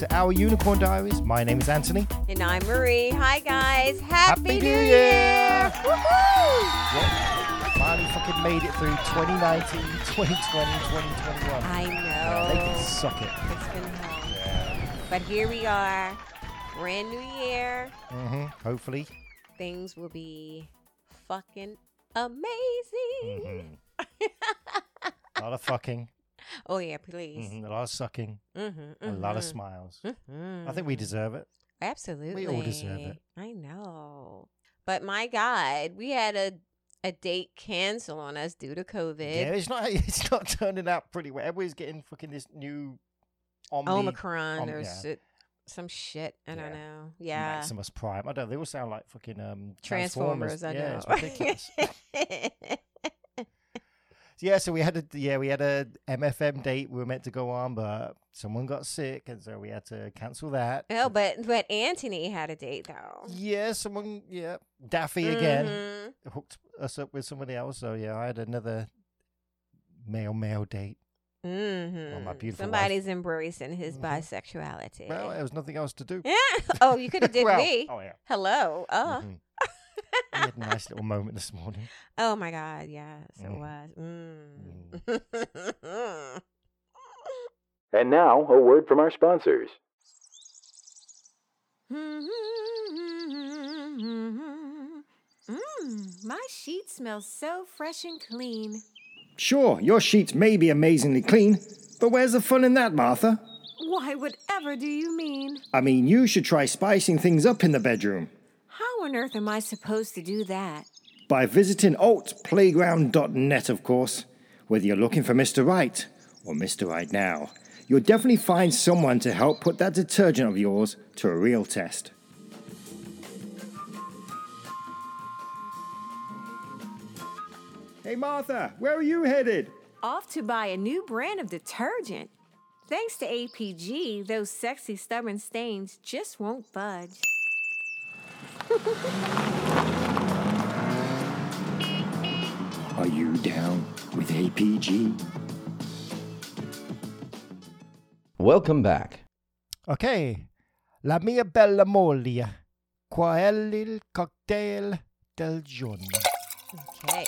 Hi, and welcome to our Unicorn Diaries. My name is Anthony. And I'm Marie. Hi, guys. Happy, Happy New, New Year. Year. Woohoo! Yeah, finally fucking made it through 2019, 2020, 2021. I Yeah, they can suck it. It's been hell. Yeah. But here we are. Brand new year. hmm Hopefully. Things will be fucking amazing. hmm a lot of fucking, Oh, yeah, please. mhm, a lot of sucking, Mm-hmm, a lot of smiles. I think we deserve it. Absolutely. We all deserve it. I know. But my God, we had a a date cancel on us due to COVID. Yeah, it's not. It's not turning out pretty well. Everybody's getting fucking this new Omni Omicron Om- or yeah. shit, some shit. I don't Yeah. know. Yeah. Maximus Prime. I don't. know, They all sound like fucking um Transformers, I yeah, know. it's ridiculous. yeah, so we had a yeah we had a MFM date we were meant to go on, but someone got sick, and so we had to cancel that. oh, but but Anthony had a date though. Yeah, someone yeah Daffy again Mhm. hooked us up with somebody else. So yeah, I had another male male date. Mhm. my beautiful wife. Somebody's embracing his Mhm. bisexuality. Well, there was nothing else to do. yeah. Oh, you could have did Well, me. Oh yeah. Hello. Oh. Mhm. we had a nice little moment this morning. Oh my God. Yes, it Mm. was. Mm. And now, a word from our sponsors. Mmm, my sheet smells so fresh and clean. Sure, your sheets may be amazingly clean, but where's the fun in that, Martha? Why, whatever do you mean? I mean, you should try spicing things up in the bedroom How on earth am I supposed to do that? by visiting altplayground.net, of course. Whether you're looking for Mr. Right or Mr. Right Now, you'll definitely find someone to help put that detergent of yours to a real test. Hey, Martha, where are you headed? Off to buy a new brand of detergent. Thanks to APG, those sexy stubborn stains just won't budge. Are you down with APG? Welcome back. Ok, la mia bella moglie, qual è il cocktail del giorno? Okay.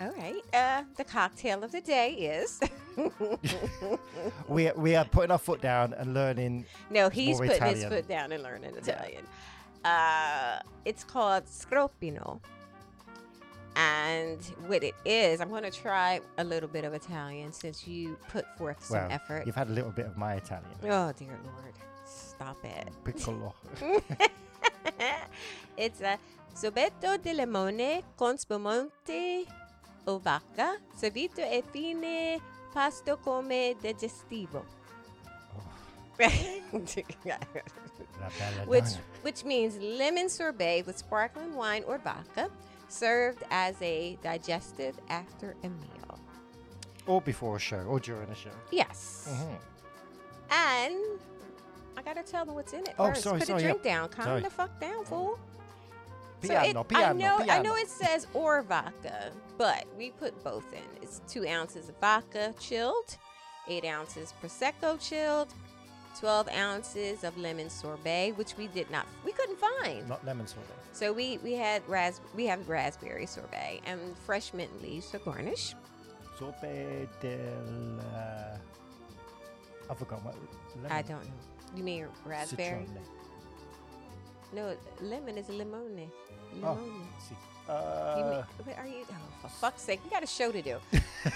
All right. Uh, the cocktail of the day is. We we are putting our foot down and learning. no, he's more putting his foot down and learning Italian. Uh, it's called sgroppino. And what it is, I'm going to try a little bit of Italian since you put forth some well, effort. you've had a little bit of my Italian. Oh, dear Lord. Stop it. Piccolo. it's a sorbetto di limone con spumante o vodka, servito e fine pasto come digestivo. Which which means lemon sorbet with sparkling wine or vodka, served as a digestive after a meal. Or before a show, or during a show. Yes. Mhm. And I gotta tell them what's in it Oh, first. sorry, Put sorry, the drink yeah. down. Calm Sorry. the fuck down, fool. So Piano, it, I piano, know, I know it says or vodka, but we put both in. It's two ounces of vodka chilled, eight ounces prosecco chilled, twelve ounces of lemon sorbet, which we did not, we couldn't find. Not lemon sorbet. So we we had ras we have raspberry sorbet and fresh mint leaves for garnish. Sorbet del. Uh, I forgot what. Lemon. I don't know. You mean raspberry? No, lemon is limone. Oh, Limone. see. You Uh, mean, what are you? Oh, for fuck's sake! We got a show to do.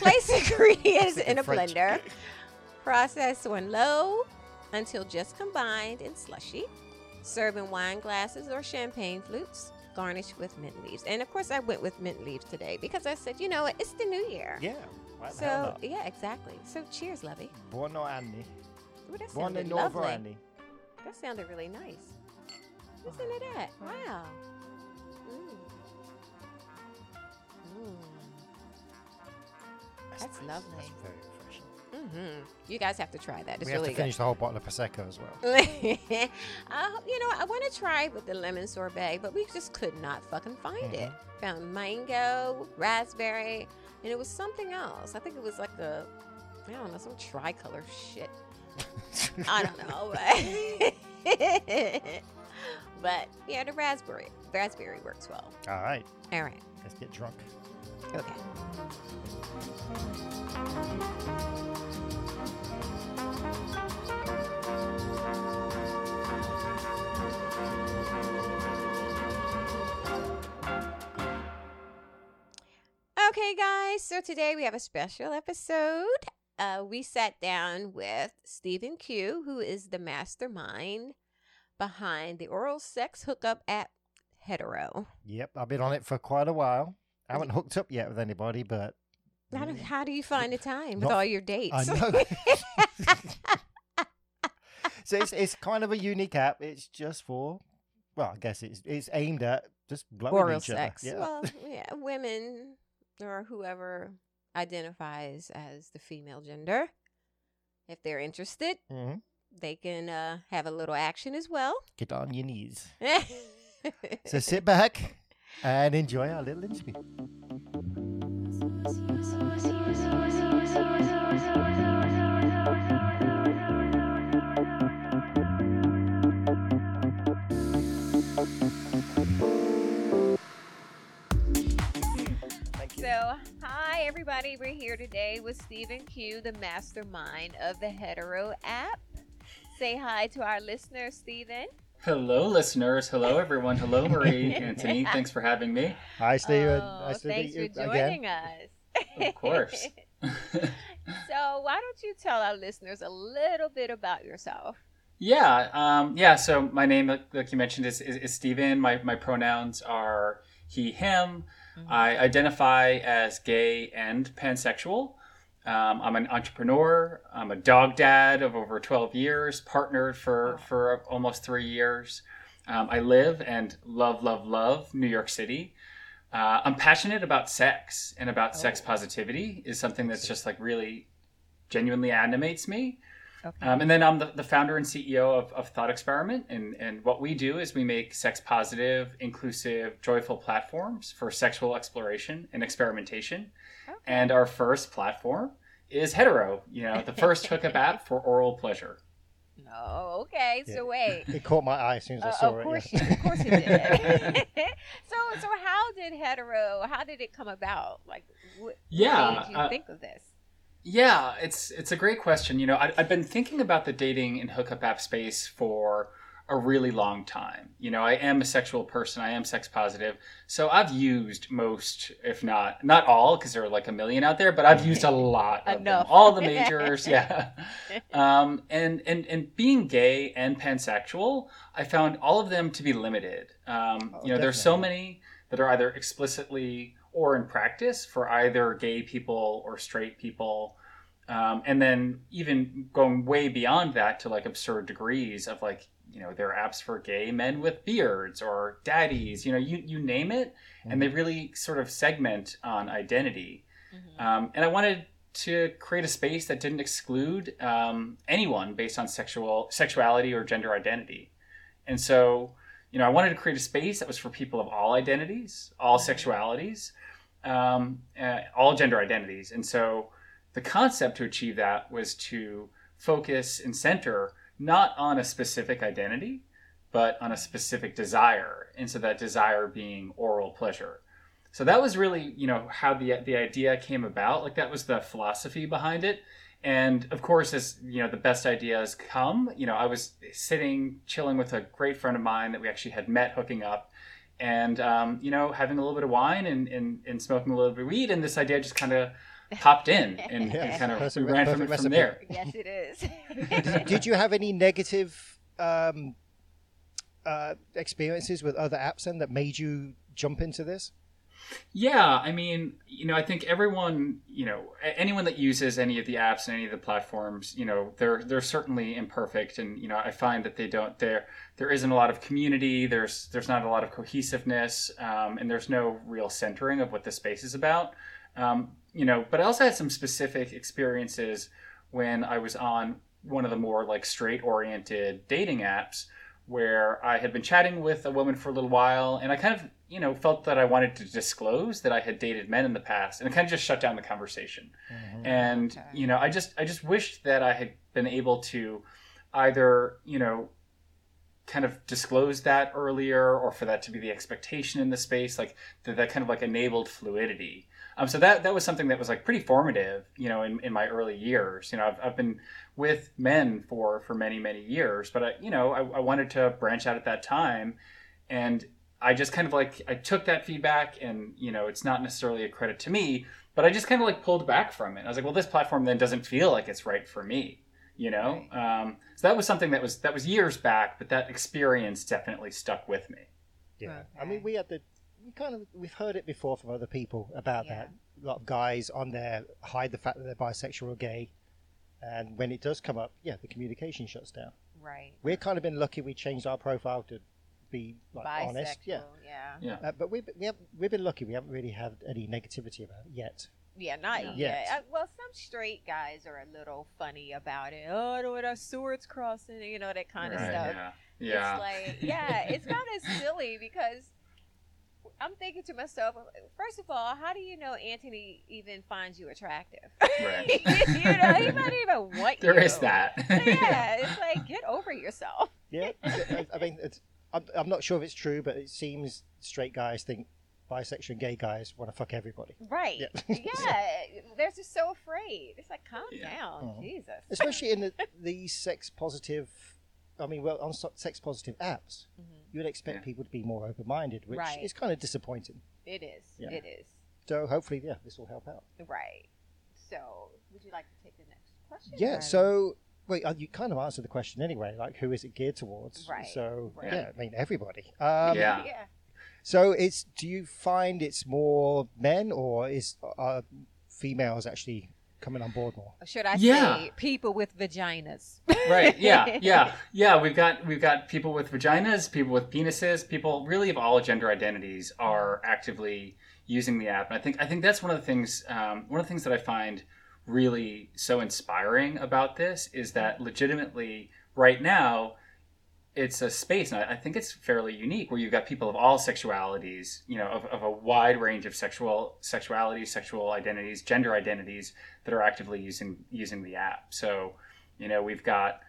Place ingredients in a French. blender. Process on low until just combined and slushy. Serve in wine glasses or champagne flutes. Garnish with mint leaves. And of course, I went with mint leaves today because I said, you know what? It's the new year. yeah. Why the So hell not? yeah, exactly. So cheers, Lovey. Buono anni. Ooh, that Buone sounded lovely. anni. That sounded really nice. Listen to that. Wow. Mm. Mm. That's nice. lovely. That's very refreshing. Hmm You guys have to try that. It's we have really to finish the whole bottle of prosecco as well. uh, you know, I want to try with the lemon sorbet, but we just could not fucking find it. Mm-hmm. Found mango, raspberry, and it was something else. I think it was like a, I don't know, some tricolor shit. I don't know, but but yeah, the raspberry raspberry works well. All right, All right, let's get drunk. okay. Okay, guys. So today we have a special episode. Uh, we sat down with Stephen Q, who is the mastermind behind the oral sex hookup app Headero. Yep, I've been on it for quite a while. I haven't hooked up yet with anybody, but How do, how do you find the time with Not- all your dates? I know. so it's it's kind of a unique app. It's just for, well, I guess it's it's aimed at just blowing oral each other. sex. Yeah. Well, yeah, women or whoever identifies as the female gender, if they're interested, Mhm. they can uh, have a little action as well. Get on your knees. So sit back and enjoy our little interview. Everybody. We're here today with Stephen Q, the mastermind of the Headero app. Say hi to our listeners, Stephen. Hello, listeners. Hello, everyone. Hello, Marie, and Anthony. Thanks for having me. Hi, Stephen. Oh, nice to thanks meet for you again. joining us. Of course. so, why don't you tell our listeners a little bit about yourself? yeah, um, yeah. So my name, like like you mentioned, is, is, is Steven. My, my pronouns are he, him. I identify as gay and pansexual. Um, I'm an entrepreneur. I'm a dog dad of over 12 years, partnered for, Wow. for almost three years. Um, I live and love, love, love New York City. Uh, I'm passionate about sex and about sex Oh. positivity is something that's just like really genuinely animates me. Okay. Um, and then I'm the, the founder and CEO of, of Thought Experiment. And, and what we do is we make sex positive, inclusive, joyful platforms for sexual exploration and experimentation. Okay. And our first platform is Headero, you know, the first hookup app for oral pleasure. No, okay. Yeah. So wait. It caught my eye as soon as I Uh, saw of it. course, yeah. of course it did. so, so how did Headero? How did it come about? Like, what, Yeah, what made you uh, think of this? Yeah, it's it's a great question. You know, I, I've been thinking about the dating and hookup app space for a really long time. You know, I am a sexual person. I am sex positive, so I've used most, if not not all, because there are like a million out there, but I've used a lot of them. All the majors, yeah. Um, and and and being gay and pansexual, I found all of them to be limited. Um, Oh, you know, there's so many that are either explicitly or in practice for either gay people or straight people. Um, and then even going way beyond that to like absurd degrees of like, you know, there are apps for gay men with beards or daddies, you know, you, you name it. And they really sort of segment on identity. Mhm. Um, and I wanted to create a space that didn't exclude um, anyone based on sexual sexuality or gender identity. And so, you know, I wanted to create a space that was for people of all identities, all sexualities, um, uh, all gender identities. And so, the concept to achieve that was to focus and center not on a specific identity, but on a specific desire. And so, that desire being oral pleasure. So that was really, you know, how the the idea came about. Like that was the philosophy behind it. And of course, as you know, the best ideas come. You know, I was sitting, chilling with a great friend of mine that we actually had met hooking up, and um, you know, having a little bit of wine and, and, and smoking a little bit of weed, and this idea just kind of popped in and, Yeah, and kind of perfect- we ran from, it from there. Yes, it is. did, did you have any negative um, uh, experiences with other apps then that made you jump into this? Yeah, I mean, you know, I think everyone, you know, anyone that uses any of the apps and any of the platforms, you know, they're they're certainly imperfect, and you know, I find that they don't there there isn't a lot of community. There's there's not a lot of cohesiveness, um, and there's no real centering of what the space is about. Um, you know, but I also had some specific experiences when I was on one of the more like straight oriented dating apps where I had been chatting with a woman for a little while, and I kind of, you know, felt that I wanted to disclose that I had dated men in the past, and it kind of just shut down the conversation. Mm-hmm. And Okay. you know, I just, I just wished that I had been able to either you know kind of disclose that earlier or for that to be the expectation in the space like that, that kind of like enabled fluidity um, so that that was something that was like pretty formative you know in, in my early years. You know I've, I've been with men for for many many years but I, you know I, I wanted to branch out at that time. And I just kind of like I took that feedback and you know it's not necessarily a credit to me but I just kind of like pulled back from it. I was like well this platform then doesn't feel like it's right for me you know? Um, so that was something that was that was years back but that experience definitely stuck with me. Yeah, I mean, we had the we kind of we've heard it before from other people about that. A lot of guys on there hide the fact that they're bisexual or gay, and when it does come up, yeah, the communication shuts down. Right. We've kind of been lucky. We changed our profile to be like Bisexual. honest. Yeah, Yeah. yeah uh, but we've we have, we've been lucky. We haven't really had any negativity about it yet. Yeah, not Yeah. yet. Yet. Uh, well, some straight guys are a little funny about it. Oh, I don't our swords crossing, you know, that kind of stuff. yeah yeah It's like, yeah, it's kind of silly because I'm thinking to myself, first of all, how do you know Anthony even finds you attractive? Right. you know, he might even want you. there is that yeah, it's like get over yourself. Yeah, I, I mean, it's, I'm, I'm not sure if it's true, but it seems straight guys think bisexual and gay guys want to fuck everybody. Right. Yeah. Yeah. They're just so afraid. It's like calm Yeah. down, Mhm. Jesus. especially in the these sex positive i mean well on sex positive apps Mhm. you would expect Yeah. people to be more open-minded which Right. is kind of disappointing It is. Yeah. It is. so hopefully yeah this will help out Right. So, would you like to take the next question? yeah or- so wait uh, you kind of answered the question anyway like who is it geared towards Right, so right. yeah i mean everybody um, Yeah. yeah. so it's do you find it's more men or is uh, females actually coming on board more should I Yeah. say people with vaginas? right yeah yeah yeah we've got we've got people with vaginas people with penises people really of all gender identities are actively using the app and i think i think that's one of the things um, one of the things that i find really so inspiring about this is that legitimately right now it's a space and I, think it's fairly unique where you've got people of all sexualities you know of, of a wide range of sexual sexualities sexual identities gender identities that are actively using using the app. So you know we've got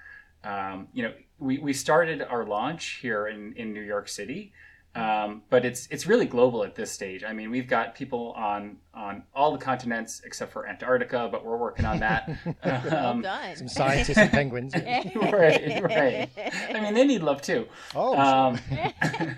um, you know we, we started our launch here in, in new york city um, but it's it's really global at this stage i mean we've got people on on all the continents except for antarctica but we're working on that well um, done. some scientists and penguins right right i mean they need love too oh sure. um,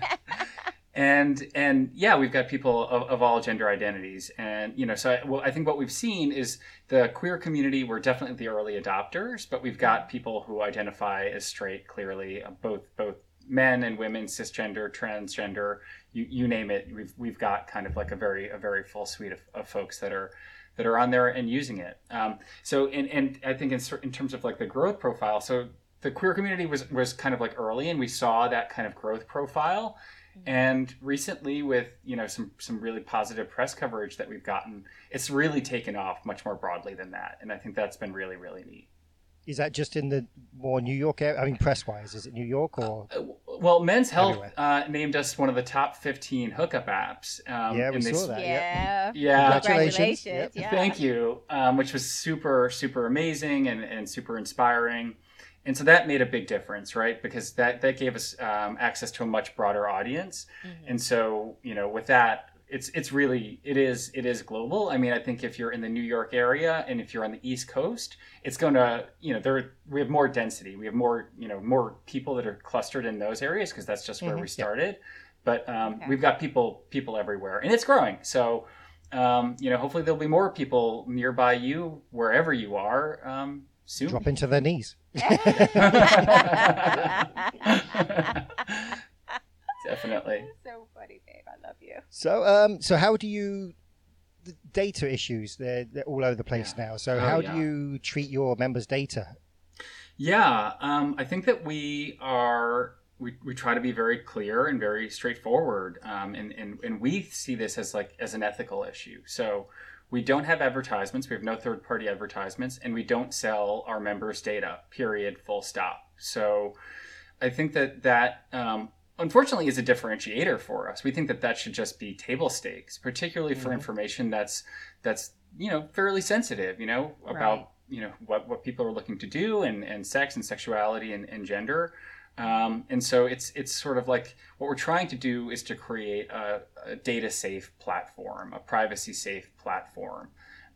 and and yeah, we've got people of, of all gender identities, and you know, so I, well, I think what we've seen is the queer community. We're definitely the early adopters, but we've got people who identify as straight, clearly, uh, both both men and women, cisgender, transgender, you, you name it. We've we've got kind of like a very a very full suite of, of folks that are that are on there and using it. Um, so and and I think in in terms of like the growth profile, so the queer community was was kind of like early, and we saw that kind of growth profile. And recently, with you know some some really positive press coverage that we've gotten, it's really taken off much more broadly than that, and I think that's been really really neat. Is that just in the more New York area? I mean, press wise, is it New York or? Uh, Well, Men's Health uh, named us one of the top 15 hookup apps. Um, Yeah, we and they saw that. yeah. Yeah, Congratulations. Congratulations. Yep. Yeah. Thank you, um, which was super, super amazing and, and super inspiring. And so that made a big difference, right? Because that, that gave us um, access to a much broader audience. Mm-hmm. And so, you know, with that, it's it's really it is it is global. I mean, I think if you're in the New York area and if you're on the East Coast, it's going to you know there we have more density. We have more you know more people that are clustered in those areas because that's just where Mhm, we yeah. started. But um, Okay. we've got people people everywhere, and it's growing. So um, you know, hopefully there'll be more people nearby you wherever you are um, soon. Drop into their knees. Definitely. so funny, babe. I love you. So, um, so how do you the data issues? They're, they're all over the place now. So, Oh, how yeah. do you treat your members' data? Yeah, um, I think that we are we, we try to be very clear and very straightforward, um, and, and and we see this as like as an ethical issue. So we don't have advertisements. We have no third party advertisements, and we don't sell our members' data. Period. Full stop. So I think that that um, unfortunately is a differentiator for us. We think that that should just be table stakes, particularly for Mm-hmm. information that's that's you know fairly sensitive. You know about Right. you know what what people are looking to do and and sex and sexuality and, and gender. Um, and so it's it's sort of like what we're trying to do is to create a, a data safe platform, a privacy safe platform.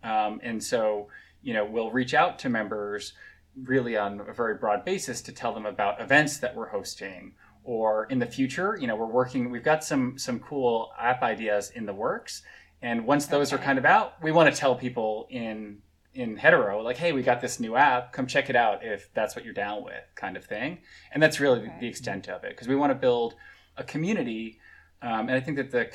Um, and so you know we'll reach out to members really on a very broad basis to tell them about events that we're hosting or in the future you know we're working we've got some some cool app ideas in the works. And once those are kind of out we want to tell people in in Headero like hey we got this new app come check it out if that's what you're down with kind of thing. And that's really the- Okay. the extent of it because we want to build a community um, and i think that the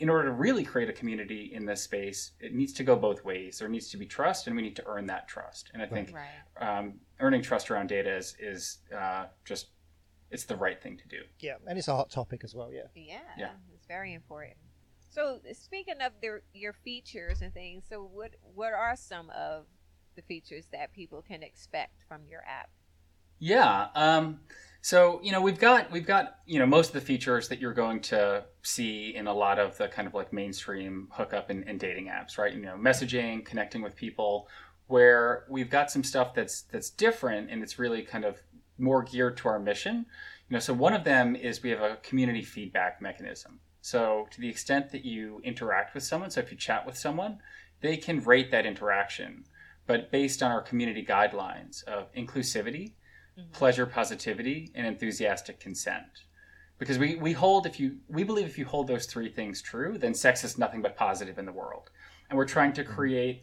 in order to really create a community in this space it needs to go both ways. There needs to be trust and we need to earn that trust. And i think Right. um, earning trust around data is, is uh, just it's the right thing to do Yeah, and it's a hot topic as well. Yeah. Yeah, Yeah. it's very important. So speaking of their your features and things, so what what are some of the features that people can expect from your app? Yeah. Um, so you know we've got we've got you know most of the features that you're going to see in a lot of the kind of like mainstream hookup and, and dating apps, right? You know, messaging, connecting with people. Where we've got some stuff that's that's different and it's really kind of more geared to our mission. You know, so one of them is we have a community feedback mechanism. So to the extent that you interact with someone, so if you chat with someone, they can rate that interaction, but based on our community guidelines of inclusivity, mm-hmm. pleasure positivity and enthusiastic consent. Because we, we hold if you we believe if you hold those three things true then sex is nothing but positive in the world. And we're trying to mm-hmm. create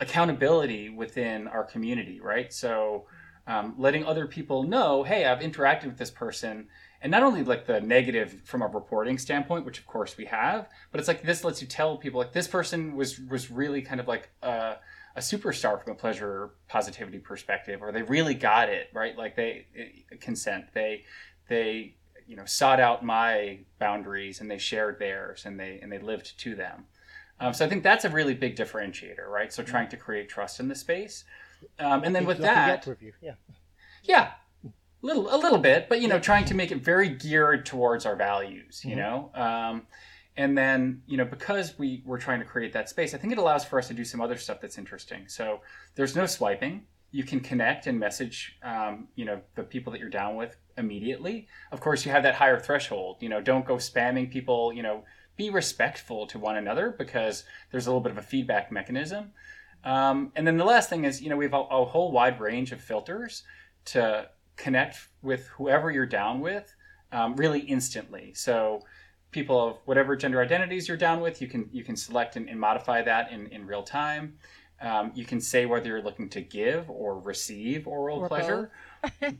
accountability within our community right? So um, letting other people know hey i've interacted with this person. And not only like the negative from a reporting standpoint which of course we have but it's like this lets you tell people like this person was was really kind of like uh, a superstar from a pleasure positivity perspective or they really got it right? Like they consent. They they you know sought out my boundaries and they shared theirs and they and they lived to them. Um, so i think that's a really big differentiator right? So trying to create trust in the space um, and then with that review. Yeah. yeah little a little bit but you know trying to make it very geared towards our values you Mhm. know um, and then you know because we we're trying to create that space i think it allows for us to do some other stuff that's interesting so there's no swiping you can connect and message um, you know the people that you're down with immediately of course you have that higher threshold you know don't go spamming people you know be respectful to one another because there's a little bit of a feedback mechanism um, and then the last thing is you know we have a, a whole wide range of filters to connect with whoever you're down with um, really instantly. So people of whatever gender identities you're down with you can you can select and, and modify that in, in real time. Um, you can say whether you're looking to give or receive oral Or pleasure.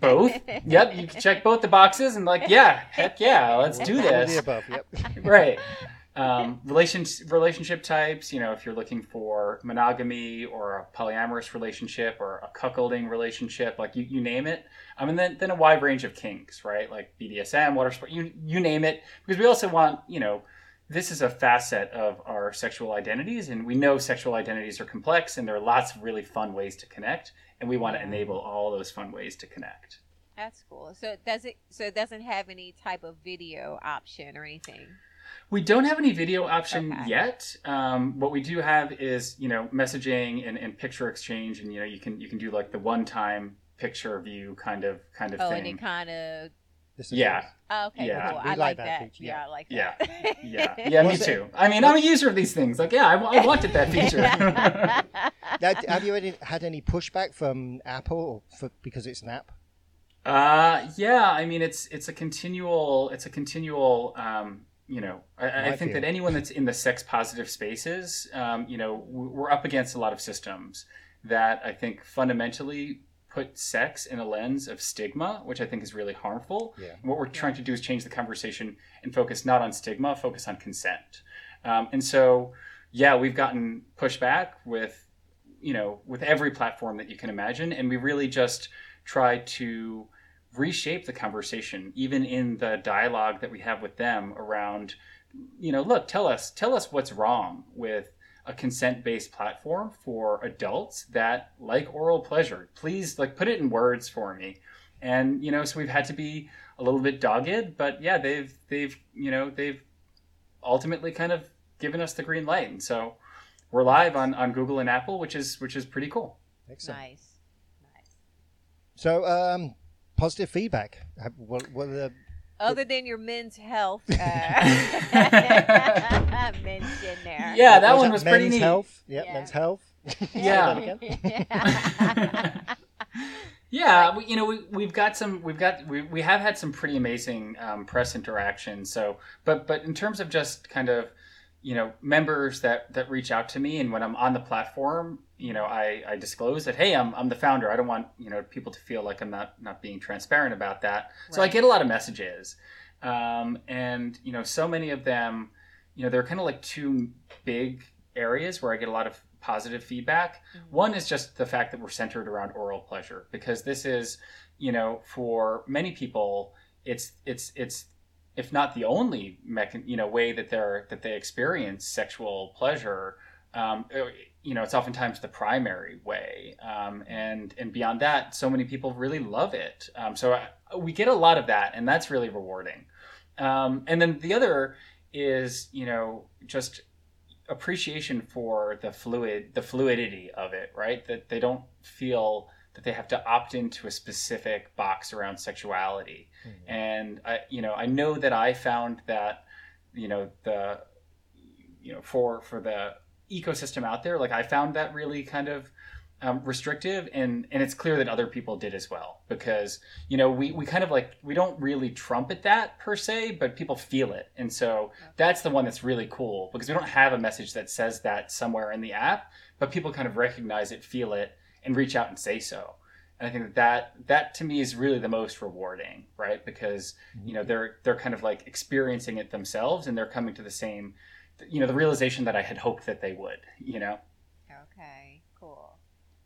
both. Yep you can check both the boxes and like yeah heck yeah let's do All this the above. Yep. right um, relation, relationship types you know if you're looking for monogamy or a polyamorous relationship or a cuckolding relationship like you, you name it. I mean then, then a wide range of kinks right? Like bdsm water sport you, you name it. Because we also want you know this is a facet of our sexual identities and we know sexual identities are complex and there are lots of really fun ways to connect and we want to enable all those fun ways to connect. That's cool. So it does it so it doesn't have any type of video option or anything. We don't have any video option Okay. yet. Um, what we do have is you know messaging and, and picture exchange, and you know you can you can do like the one time picture view kind of kind of thing. Oh, and it kind of Yeah. oh, okay, Yeah. cool. I like like that that. feature, Yeah, yeah. I like Yeah. that. yeah, yeah, me too. I mean, I'm a user of these things. Like, yeah, I, I wanted that feature. Now, d- have you any, had any pushback from Apple for, because it's an app? Uh, yeah, I mean it's it's a continual it's a continual um, you know I, I think that anyone that's in the sex positive spaces um, you know we're up against a lot of systems that I think fundamentally put sex in a lens of stigma, which I think is really harmful. Yeah. And what we're trying to do is change the conversation and focus not on stigma, focus on consent. Um, and so, yeah, we've gotten pushback with, you know, with every platform that you can imagine, and we really just try to reshape the conversation, even in the dialogue that we have with them around, you know, look, tell us, tell us what's wrong with a consent-based platform for adults that like oral pleasure. Please, like, put it in words for me. And you know, so we've had to be a little bit dogged, but yeah, they've they've you know they've ultimately kind of given us the green light, and so we're live on, on Google and Apple, which is which is pretty cool. Excellent. Nice. Nice. So, um, positive feedback. What, what the Other than your men's health uh, mention there. Yeah, that was one it was pretty men's neat. health? Yep, Yeah. men's health. Yeah. Say that. Yeah, we, you know, we, we've got some, we've got, we, we have had some pretty amazing um, press interaction. So, but, but in terms of just kind of, you know, members that, that reach out to me and when I'm on the platform, you know, I, I disclose that, hey, I'm, I'm the founder. I don't want, you know, people to feel like I'm not, not being transparent about that. So I get a lot of messages. Um, and, you know, so many of them, you know, they're kind of like two big areas where I get a lot of positive feedback. One is just the fact that we're centered around oral pleasure because this is, you know, for many people, it's it's it's if not the only mechan- you know way that they're that they experience sexual pleasure. Um, you know, it's oftentimes the primary way, um, and and beyond that, so many people really love it. Um, so I, we get a lot of that, and that's really rewarding. Um, and then the other is, you know, just appreciation for the fluid the fluidity of it right that they don't feel that they have to opt into a specific box around sexuality and i you know i know that i found that you know the you know for for the ecosystem out there like i found that really kind of um, restrictive and and it's clear that other people did as well because you know we we kind of like we don't really trumpet that per se but people feel it. And so that's the one that's really cool because we don't have a message that says that somewhere in the app but people kind of recognize it feel it and reach out and say so. And i think that that, that to me is really the most rewarding right? Because you know they're they're kind of like experiencing it themselves and they're coming to the same you know the realization that i had hoped that they would you know Okay, cool.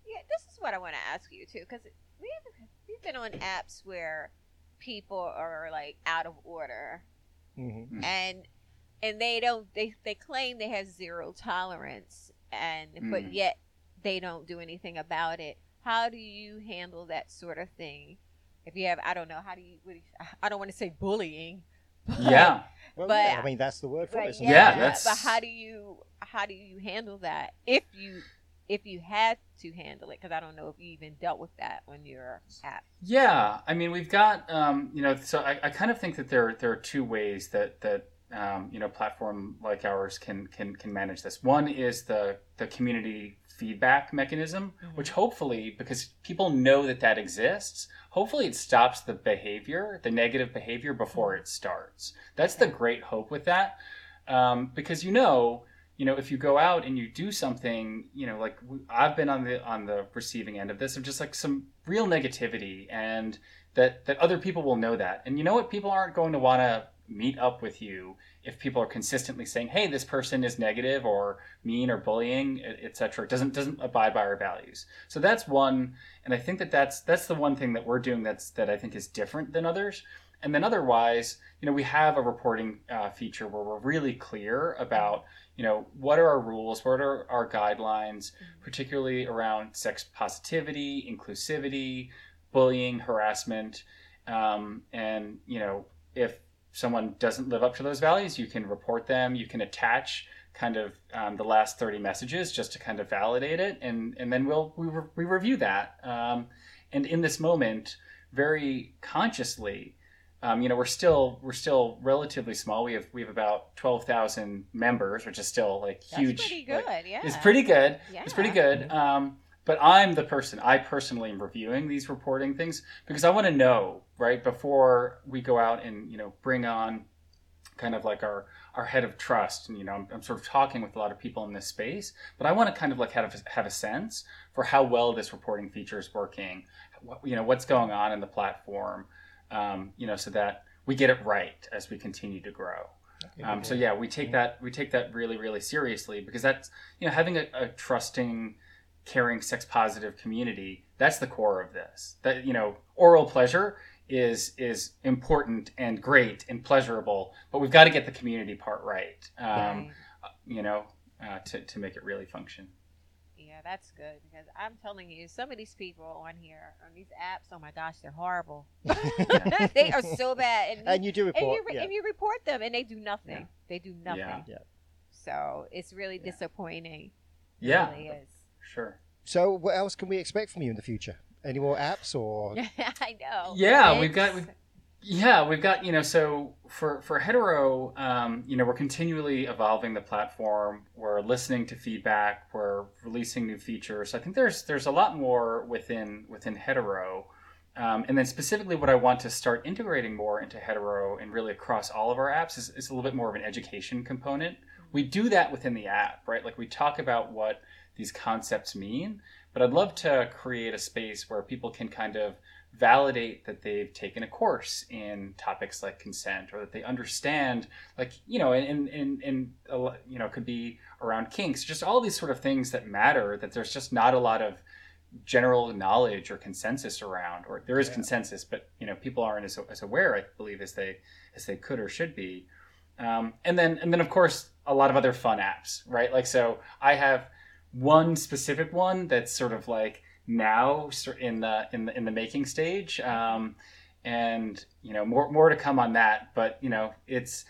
Yeah, this is what I want to ask you too, because we've we've been on apps where people are like out of order, Mhm. and and they don't they they claim they have zero tolerance, and but Mm. yet they don't do anything about it. How do you handle that sort of thing? If you have, I don't know, how do you? What do you I don't want to say bullying. but- yeah Well, But- yeah, I mean that's the word for Right, it. isn't yeah, it? Yeah, that's- But how do you how do you handle that if you if you had to handle it? Because I don't know if you even dealt with that on your app. Yeah, I mean, we've got um, you know, so I, I kind of think that there there are two ways that that um, you know, platform like ours can can can manage this. One is the the community feedback mechanism, which hopefully, because people know that that exists, hopefully it stops the behavior, the negative behavior before it starts. That's the great hope with that, um, because you know you know, if you go out and you do something, you know, like I've been on the on the receiving end of this of just like some real negativity, and that that other people will know that, and you know what, people aren't going to want to meet up with you if people are consistently saying, "Hey, this person is negative or mean or bullying, etc." It doesn't doesn't abide by our values. So that's one, and I think that that's that's the one thing that we're doing that's that I think is different than others. And then otherwise, you know, we have a reporting uh, feature where we're really clear about you know what are our rules what are our guidelines particularly around sex positivity inclusivity bullying harassment um, and you know if someone doesn't live up to those values you can report them you can attach kind of um, the last 30 messages just to kind of validate it and and then we'll we, re- we review that um, and in this moment very consciously um, you know we're still we're still relatively small we have we have about 12,000 members which is still like huge. That's huge pretty like, good. yeah, it's pretty good Yeah. it's pretty good um, but i'm the person i personally am reviewing these reporting things because i want to know right before we go out and you know bring on kind of like our our head of trust. And you know I'm, I'm sort of talking with a lot of people in this space but i want to kind of like have a, have a sense for how well this reporting feature is working what, you know what's going on in the platform um, you know so that we get it right as we continue to grow. Um, so yeah we take that we take that really really seriously because that's you know having a, a trusting caring sex positive community that's the core of this. That you know oral pleasure is is important and great and pleasurable but we've got to get the community part right um, Right. you know uh, to, to make it really function Yeah, that's good because I'm telling you, some of these people on here on these apps, oh my gosh, they're horrible. they are so bad, and, And you do and you, re- yeah. and you report them, and they do nothing. Yeah. They do nothing. Yeah. Yeah. So it's really Yeah. disappointing. It Yeah, really is. sure. So what else can we expect from you in the future? Any more apps or Yeah, I know. Yeah, we've got- we've- Yeah, we've got you know so for for Headero, um, you know we're continually evolving the platform. We're listening to feedback. We're releasing new features. I think there's there's a lot more within within Headero, um, and then specifically what I want to start integrating more into Headero and really across all of our apps is, is a little bit more of an education component. We do that within the app, right? Like we talk about what these concepts mean, but I'd love to create a space where people can kind of validate that they've taken a course in topics like consent or that they understand like you know and and and you know it could be around kinks just all these sort of things that matter that there's just not a lot of general knowledge or consensus around or there is Yeah. consensus but you know people aren't as, as aware i believe as they as they could or should be um, and then and then of course a lot of other fun apps right like so i have one specific one that's sort of like now in the in the in the making stage um, and you know more more to come on that but you know it's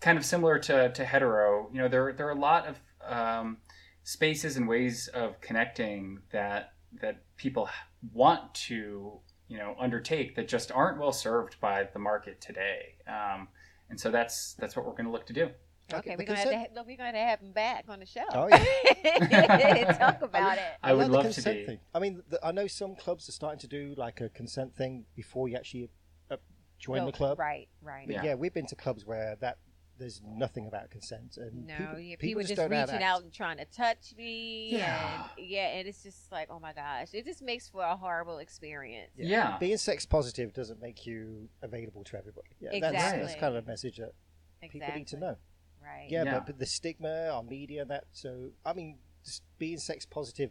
kind of similar to to Headero. You know there there are a lot of um, spaces and ways of connecting that that people want to you know undertake that just aren't well served by the market today. Um, and so that's that's what we're going to look to do Okay, the we're gonna have to we're gonna have him back on the show. Oh, yeah. Talk about it. I would like the love to consent be. Thing. I mean, the, I know some clubs are starting to do like a consent thing before you actually uh, join Go- the club. Right, right. But Yeah. yeah. we've been to clubs where that there's nothing about consent, and No, people, yeah, people people just just don't know how to reaching out and trying to touch me. Yeah. And, yeah, and it's just like, oh my gosh. It just makes for a horrible experience. yeah, Being sex positive doesn't make you available to everybody. Yeah, that's, that's kind of a message that Exactly. people need to know. Right. Yeah, Yeah. But, but the stigma on media, that. So I mean, just being sex positive.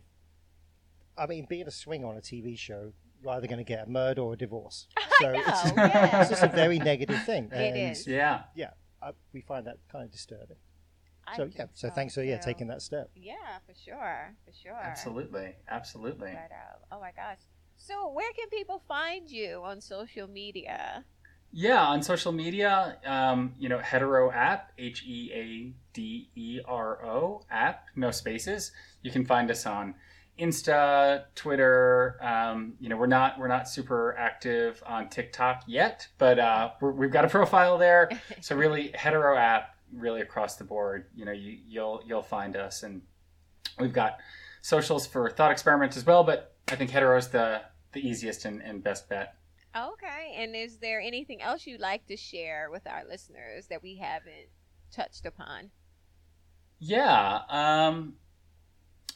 I mean, being a swing on a TV show, you're either going to get a murder or a divorce. So know, it's, yeah. it's just a very negative thing. It and is. yeah Yeah, I, we find that kind of disturbing. I So yeah, think so thanks for yeah taking that step. Yeah, for sure. For sure. absolutely absolutely But, uh, oh my gosh. So where can people find you on social media? Yeah, on social media, um, you know, Headero app, H E A D E R O app, no spaces. You can find us on Insta, Twitter. Um, you know, we're not we're not super active on TikTok yet, but uh, we're, we've got a profile there. So really, Headero app, really across the board. You know, you, you'll you'll find us, and we've got socials for Thought experiments as well. But I think Headero is the the easiest and, and best bet. Okay. And is there anything else you'd like to share with our listeners that we haven't touched upon? Yeah. Um,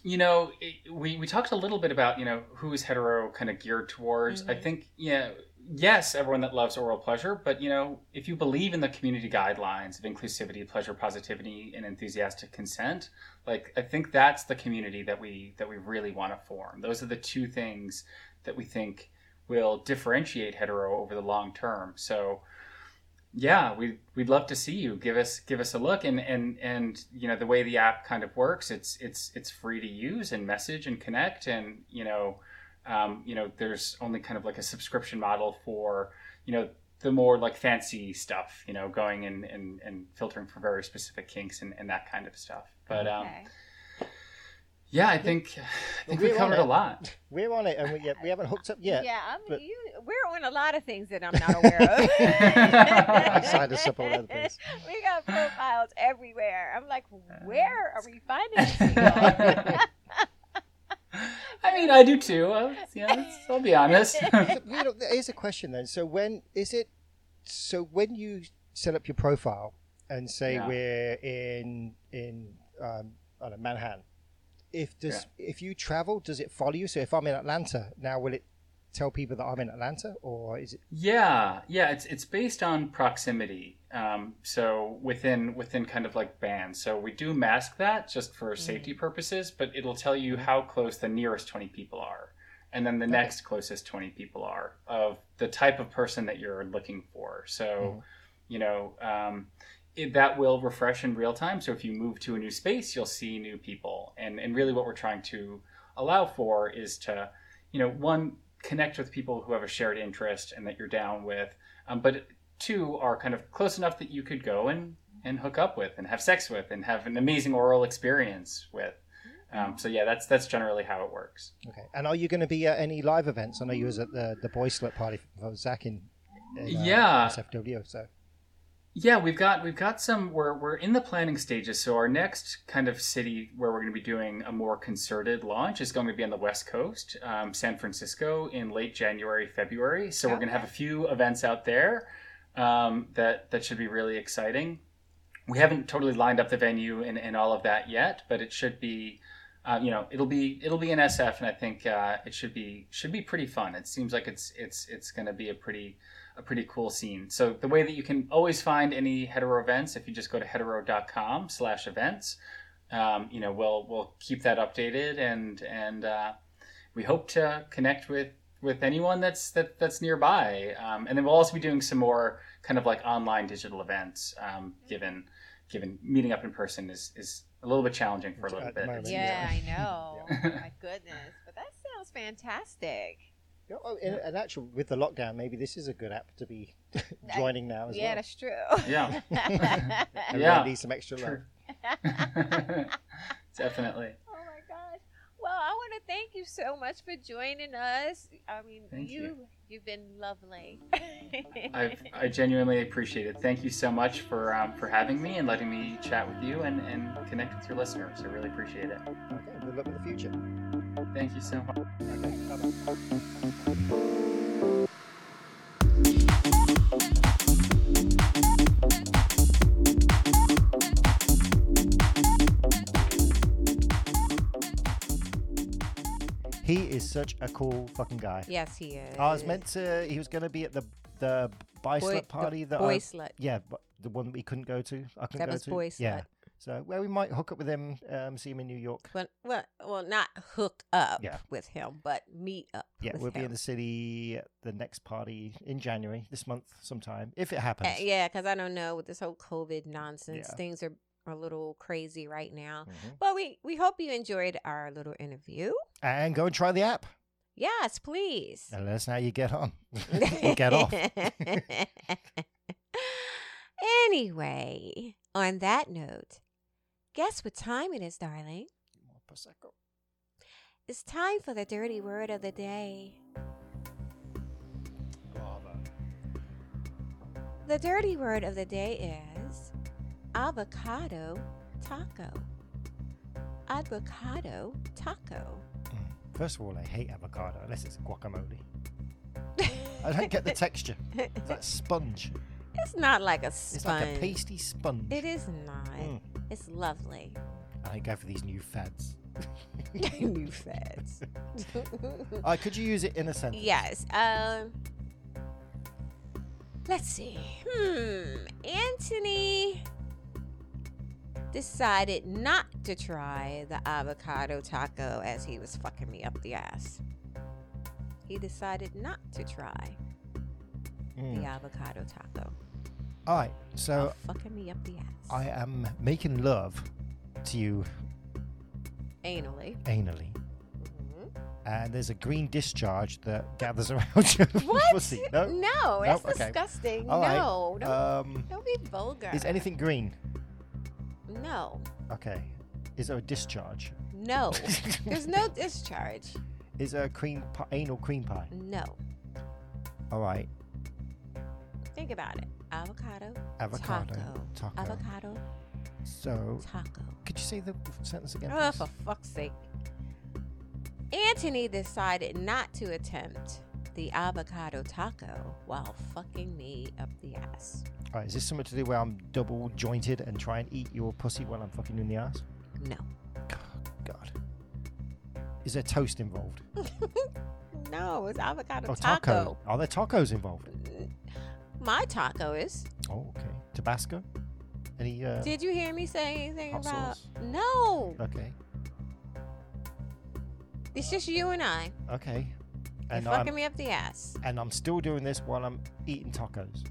you know, it, we, we talked a little bit about, you know, who is Headero kind of geared towards. I Mhm. think, yeah, yes, everyone that loves oral pleasure, but, you know, if you believe in the community guidelines of inclusivity, pleasure, positivity, and enthusiastic consent, like, I think that's the community that we, that we really want to form. Those are the two things that we think will differentiate Headero over the long term. So, yeah, we'd we'd love to see you. Give us give us a look, and and and you know the way the app kind of works, it's it's it's free to use and message and connect, and you know, um, you know, there's only kind of like a subscription model for you know the more like fancy stuff, you know, going and and, and filtering for very specific kinks and, and that kind of stuff. But um, Okay. Yeah, I think I think we We're on covered a lot. We're on it, and we, yeah, we haven't hooked up yet. Yeah, I'm, but- you, we're on a lot of things that I'm not aware of. I signed us up all over the place. We got profiles everywhere. I'm like, where are we finding these people? I mean, I do too. Uh, yeah, let's- I'll be honest. So, you know, there is a question then. So when is it? So when you set up your profile and say Yeah. we're in in um, I don't know, Manhattan, if does if you travel, does it follow you? So if I'm in Atlanta now, will it tell people that I'm in Atlanta, or is it? Yeah, yeah, it's it's based on proximity. Um, so within within kind of like bands. So we do mask that just for safety purposes, but it'll tell you how close the nearest twenty people are, and then the next closest twenty people are of the type of person that you're looking for. So, you know, um, it, that will refresh in real time. So if you move to a new space, you'll see new people, And and really what we're trying to allow for is to, you know, one connect with people who have a shared interest and that you're down with, um, but two are kind of close enough that you could go and and hook up with and have sex with and have an amazing oral experience with. Um, so yeah, that's that's generally how it works. Okay. And are you going to be at any live events? I know you was at the the boy slut party for Zach in, in uh, Yeah. SFW. So Yeah, we've got we've got some. We're we're in the planning stages. So our next kind of city where we're going to be doing a more concerted launch is going to be on the West Coast, um, San Francisco, in late January, February. So we're going to have a few events out there um, that that should be really exciting. We haven't totally lined up the venue and, and all of that yet, but it should be. Uh, you know, it'll be it'll be in SF, and I think uh, it should be should be pretty fun. It seems like it's it's it's going to be a pretty a pretty cool scene. So the way that you can always find any Headero events, if you just go to headero.com slash events, um, you know, we'll, we'll keep that updated and, and, uh, we hope to connect with, with anyone that's, that, that's nearby. Um, and then we'll also be doing some more kind of like online digital events, um, given, given meeting up in person is, is a little bit challenging for a little bit. moment, Yeah, I know. My goodness. But that sounds fantastic. Yeah, oh, in, and actually, with the lockdown, maybe this is a good app to be joining now as well. yeah, well. that's true. Yeah. Everyone Yeah. needs some extra love. Definitely. Oh my gosh. Well, I want to thank you so much for joining us. I mean, Thank you, you. you've been lovely. I, I genuinely appreciate it. Thank you so much for um, for having me and letting me chat with you and, and connect with your listeners. I really appreciate it. Okay, good luck with the future. Thank you so much. Okay, bye-bye. He is such a cool fucking guy. yes, he is. I was meant to. He was going to be at the the boy Boy- slut party the that boy I, slut. yeah, but the one that we couldn't go to. I couldn't That go was to. boy Yeah. So well, we might hook up with him. Um, see him in New York. Well, well, well, not hook up Yeah. with him, but meet up. Yeah, we'll be in the city at the next party in January this month sometime if it happens. Uh, yeah, because I don't know with this whole COVID nonsense, Yeah. things are a little crazy right now. Mhm. But we we hope you enjoyed our little interview. And go and try the app Yes, please. and let us know how you get on or get off. anyway, on that note, guess what time it is, darling? More prosecco. It's time for the dirty word of the day. The dirty word of the day is avocado taco. Avocado taco. First of all, I hate avocado unless it's guacamole. I don't get the texture. It's like sponge. It's not like a sponge. It's like a pasty sponge. It is not. Mm. It's lovely. I go for these new fads. New fads. Uh, could you use it in a sentence? yes. Um. Let's see. Hmm. Anthony decided not to try the avocado taco as he was fucking me up the ass. He decided not to try Mm. the avocado taco. All right. So Oh, fucking me up the ass. I am making love to you Anally. anally, Mhm. and there's a green discharge that gathers around your What? pussy. No. No, that's okay. disgusting. Right. no, don't, Um, don't be vulgar. is anything green? No, Okay. Is there a discharge? no. There's no discharge. Is there a cream pi- anal cream pie? No. All right. Think about it. Avocado. Avocado. Taco. Taco. Avocado. So, Taco. could you say the sentence again? Oh, please? for fuck's sake. Anthony decided not to attempt the avocado taco while fucking me up the ass. All right. Is this something to do where I'm double jointed and try and eat your pussy while I'm fucking you in the ass? No. God. Is there toast involved? no, it's avocado Oh, taco. Are there tacos involved? Mm, My taco is. Oh, okay. Tabasco? Any? Uh, Did you hear me say anything Hot about? sauce? No. okay. It's just you and I. Okay. You're And fucking I'm, me up the ass. and I'm still doing this while I'm eating tacos.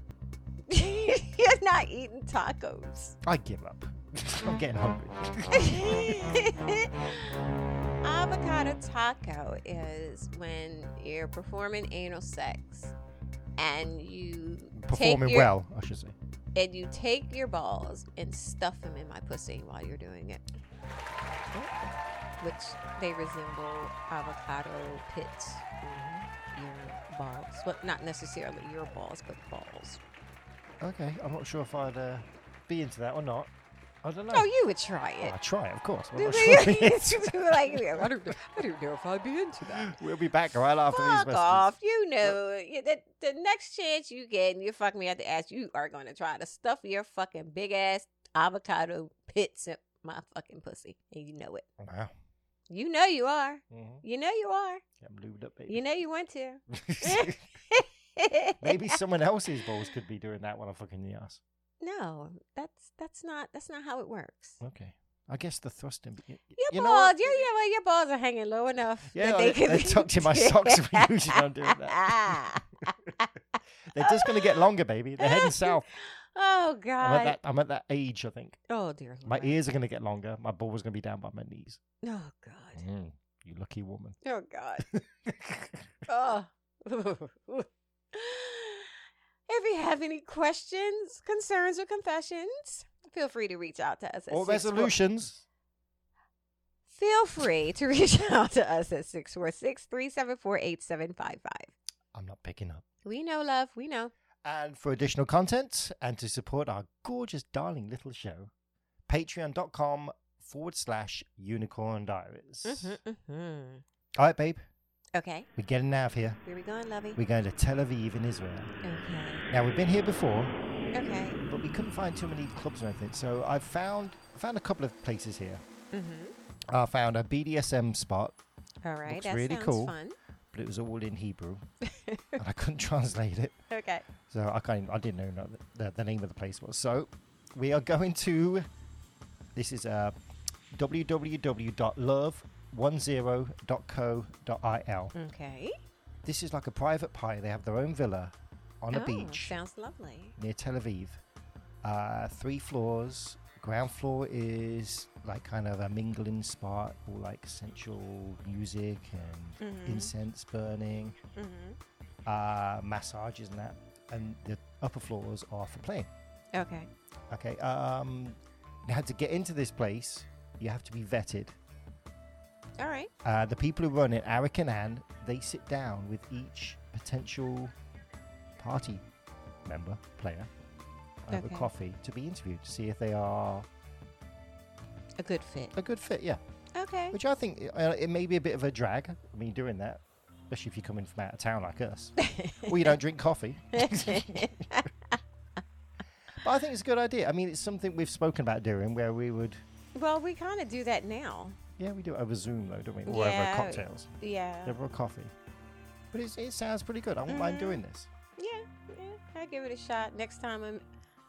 You're not eating tacos. I give up. I'm getting hungry. avocado taco is when you're performing anal sex and you Performing take your, well, I should say. and you take your balls and stuff them in my pussy while you're doing it. Which they resemble avocado pits your balls. Well, not necessarily your balls, but balls. Okay, I'm not sure if I'd uh, be into that or not. I don't know. Oh, you would try Well, it. I try it, of course. You like, I don't, know, I don't know if I'd be into that. we'll be back right after these Fuck messages. off. You know, the, the next chance you get and you fuck me at the ass, you are going to try to stuff your fucking big ass avocado pits in my fucking pussy. And you know it. Wow. You know you are. Mhm. You know you are. I'm lubed up, baby. You know you want to. Maybe someone else's balls could be doing that when I'm fucking the ass. No, that's that's not that's not how it works. Okay. I guess the thrusting. y- Your you know balls, what? your, your, your balls are hanging low enough. Yeah, that like, they can they're be- tucked in my socks usually when I'm doing that. They're just going to get longer, baby. They're heading south. oh I'm at, God. that, I'm at that age, I think. oh dear. My Lord. ears are going to get longer. My ball are going to be down by my knees. Oh God. Mm, you lucky woman. Oh God. Oh. If you have any questions, concerns, or confessions, feel free to reach out to us at or 64 resolutions. Feel free to reach out to us at 646 374 8755. I'm not picking up. We know, love. We know. And for additional content and to support our gorgeous, darling little show, patreon.com forward slash unicorn diaries. Mm-hmm, mm-hmm. All right, babe. Okay. We're getting out of here. Where we going, lovey? We're going to Tel Aviv in Israel. Okay. Now, we've been here before, Okay. but we couldn't find too many clubs or anything. So I found found a couple of places here. Mm-hmm. I found a BDSM spot, All right. Looks that really sounds cool. fun. but it was all in Hebrew, and I couldn't translate it. Okay. So I can't. Even, I didn't know the, the, name of the place was. So we are going to. This is uh, www.love10.co.il. Okay. This is like a private party. They have their own villa on a oh, beach Sounds lovely. near Tel Aviv. Uh, three floors. Ground floor is like kind of a mingling spot, all like sensual music and Mhm. incense burning, Mm-hmm. uh, massages and that. And the upper floors are for playing. Okay. Okay. Um, now to get into this place, you have to be vetted. All right. Uh, the people who run it, Eric and Anne, they sit down with each potential party member, player, over Okay. coffee to be interviewed to see if they are A good fit. a good fit. Yeah, Okay. which I think uh, it may be a bit of a drag. I mean, doing that, especially if you're coming from out of town like us, or you don't drink coffee. But I think it's a good idea. I mean, it's something we've spoken about doing where we would, well, we kind of do that now. Yeah, we do it over Zoom though, don't we? Or Yeah. over cocktails, Yeah. over a coffee. But it's, it sounds pretty good. I wouldn't mind Mhm. doing this. Yeah. Yeah. I'll give it a shot next time I'm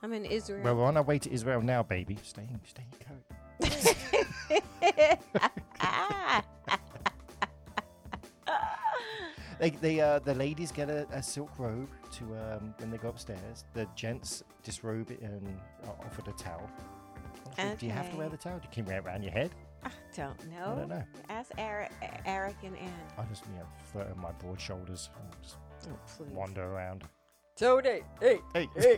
I'm in Israel. Well, we're on our way to Israel now, baby. Stay, in, stay in coat. They, they, uh, the ladies get a, a silk robe to um, when they go upstairs. The gents disrobe it and are offered a towel. Also, Do you have to wear the towel? You can wear it around your head? I don't know. I don't know. Ask Eric, Eric and Ann. I just, you know, float on my broad shoulders and just Oh, please. wander around. Tony, hey, Hey.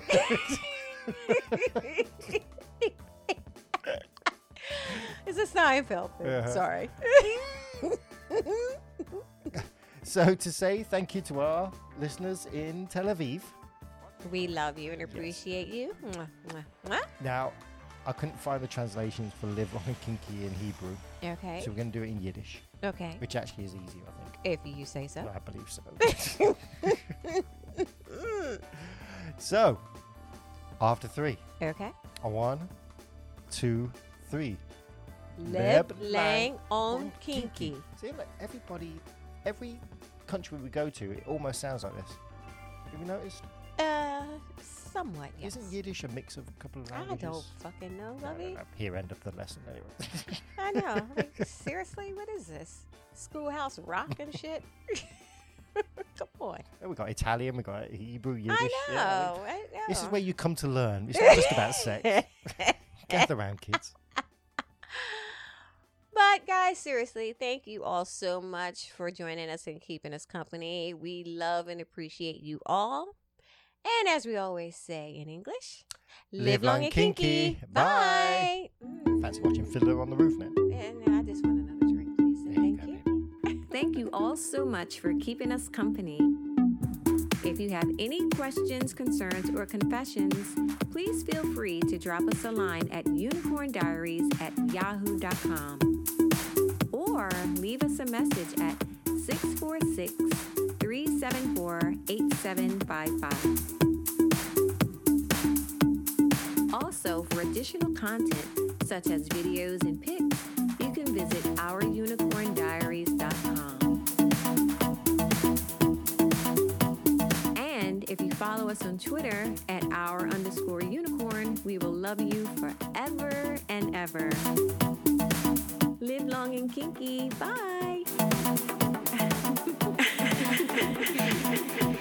it's a Seinfeld thing. Uh-huh. Sorry. so to say thank you to our listeners in Tel Aviv. we love you and appreciate you. Mwah, mwah, mwah. Now, I couldn't find the translations for live long and kinky in Hebrew, Okay. so we're going to do it in Yiddish, Okay. which actually is easier, I think. If you say so. I believe so. so, after three, Okay. a one, two, three. Leb Leb lang on kinky. See, like everybody, every country we go to, it almost sounds like this. Have you noticed? Uh, somewhat, yes. Isn't Yiddish a mix of a couple of languages? I don't fucking know, No, no, lovey. Here, end of the lesson anyway. I know. Like, seriously, what is this? Schoolhouse rock and shit? Come on. We got Italian, we got Hebrew, Yiddish. I yeah, know. I know. This is where you come to learn. It's not just about sex. Gather around, kids. But guys, seriously, thank you all so much for joining us and keeping us company. We love and appreciate you all. And as we always say in English, live, long and kinky. Bye. Mm. Fancy watching Fiddler on the Roof now? And I just want another drink, please. and There you Thank you. Thank you all so much for keeping us company. If you have any questions, concerns, or confessions, please feel free to drop us a line at unicorndiaries at yahoo.com or leave us a message at 646 374 8755. Also, for additional content such as videos and pics, you can visit ourunicorndiaries.com. And if you follow us on Twitter at our underscore unicorn, we will love you forever and ever. Live long and kinky. Bye. Thank you.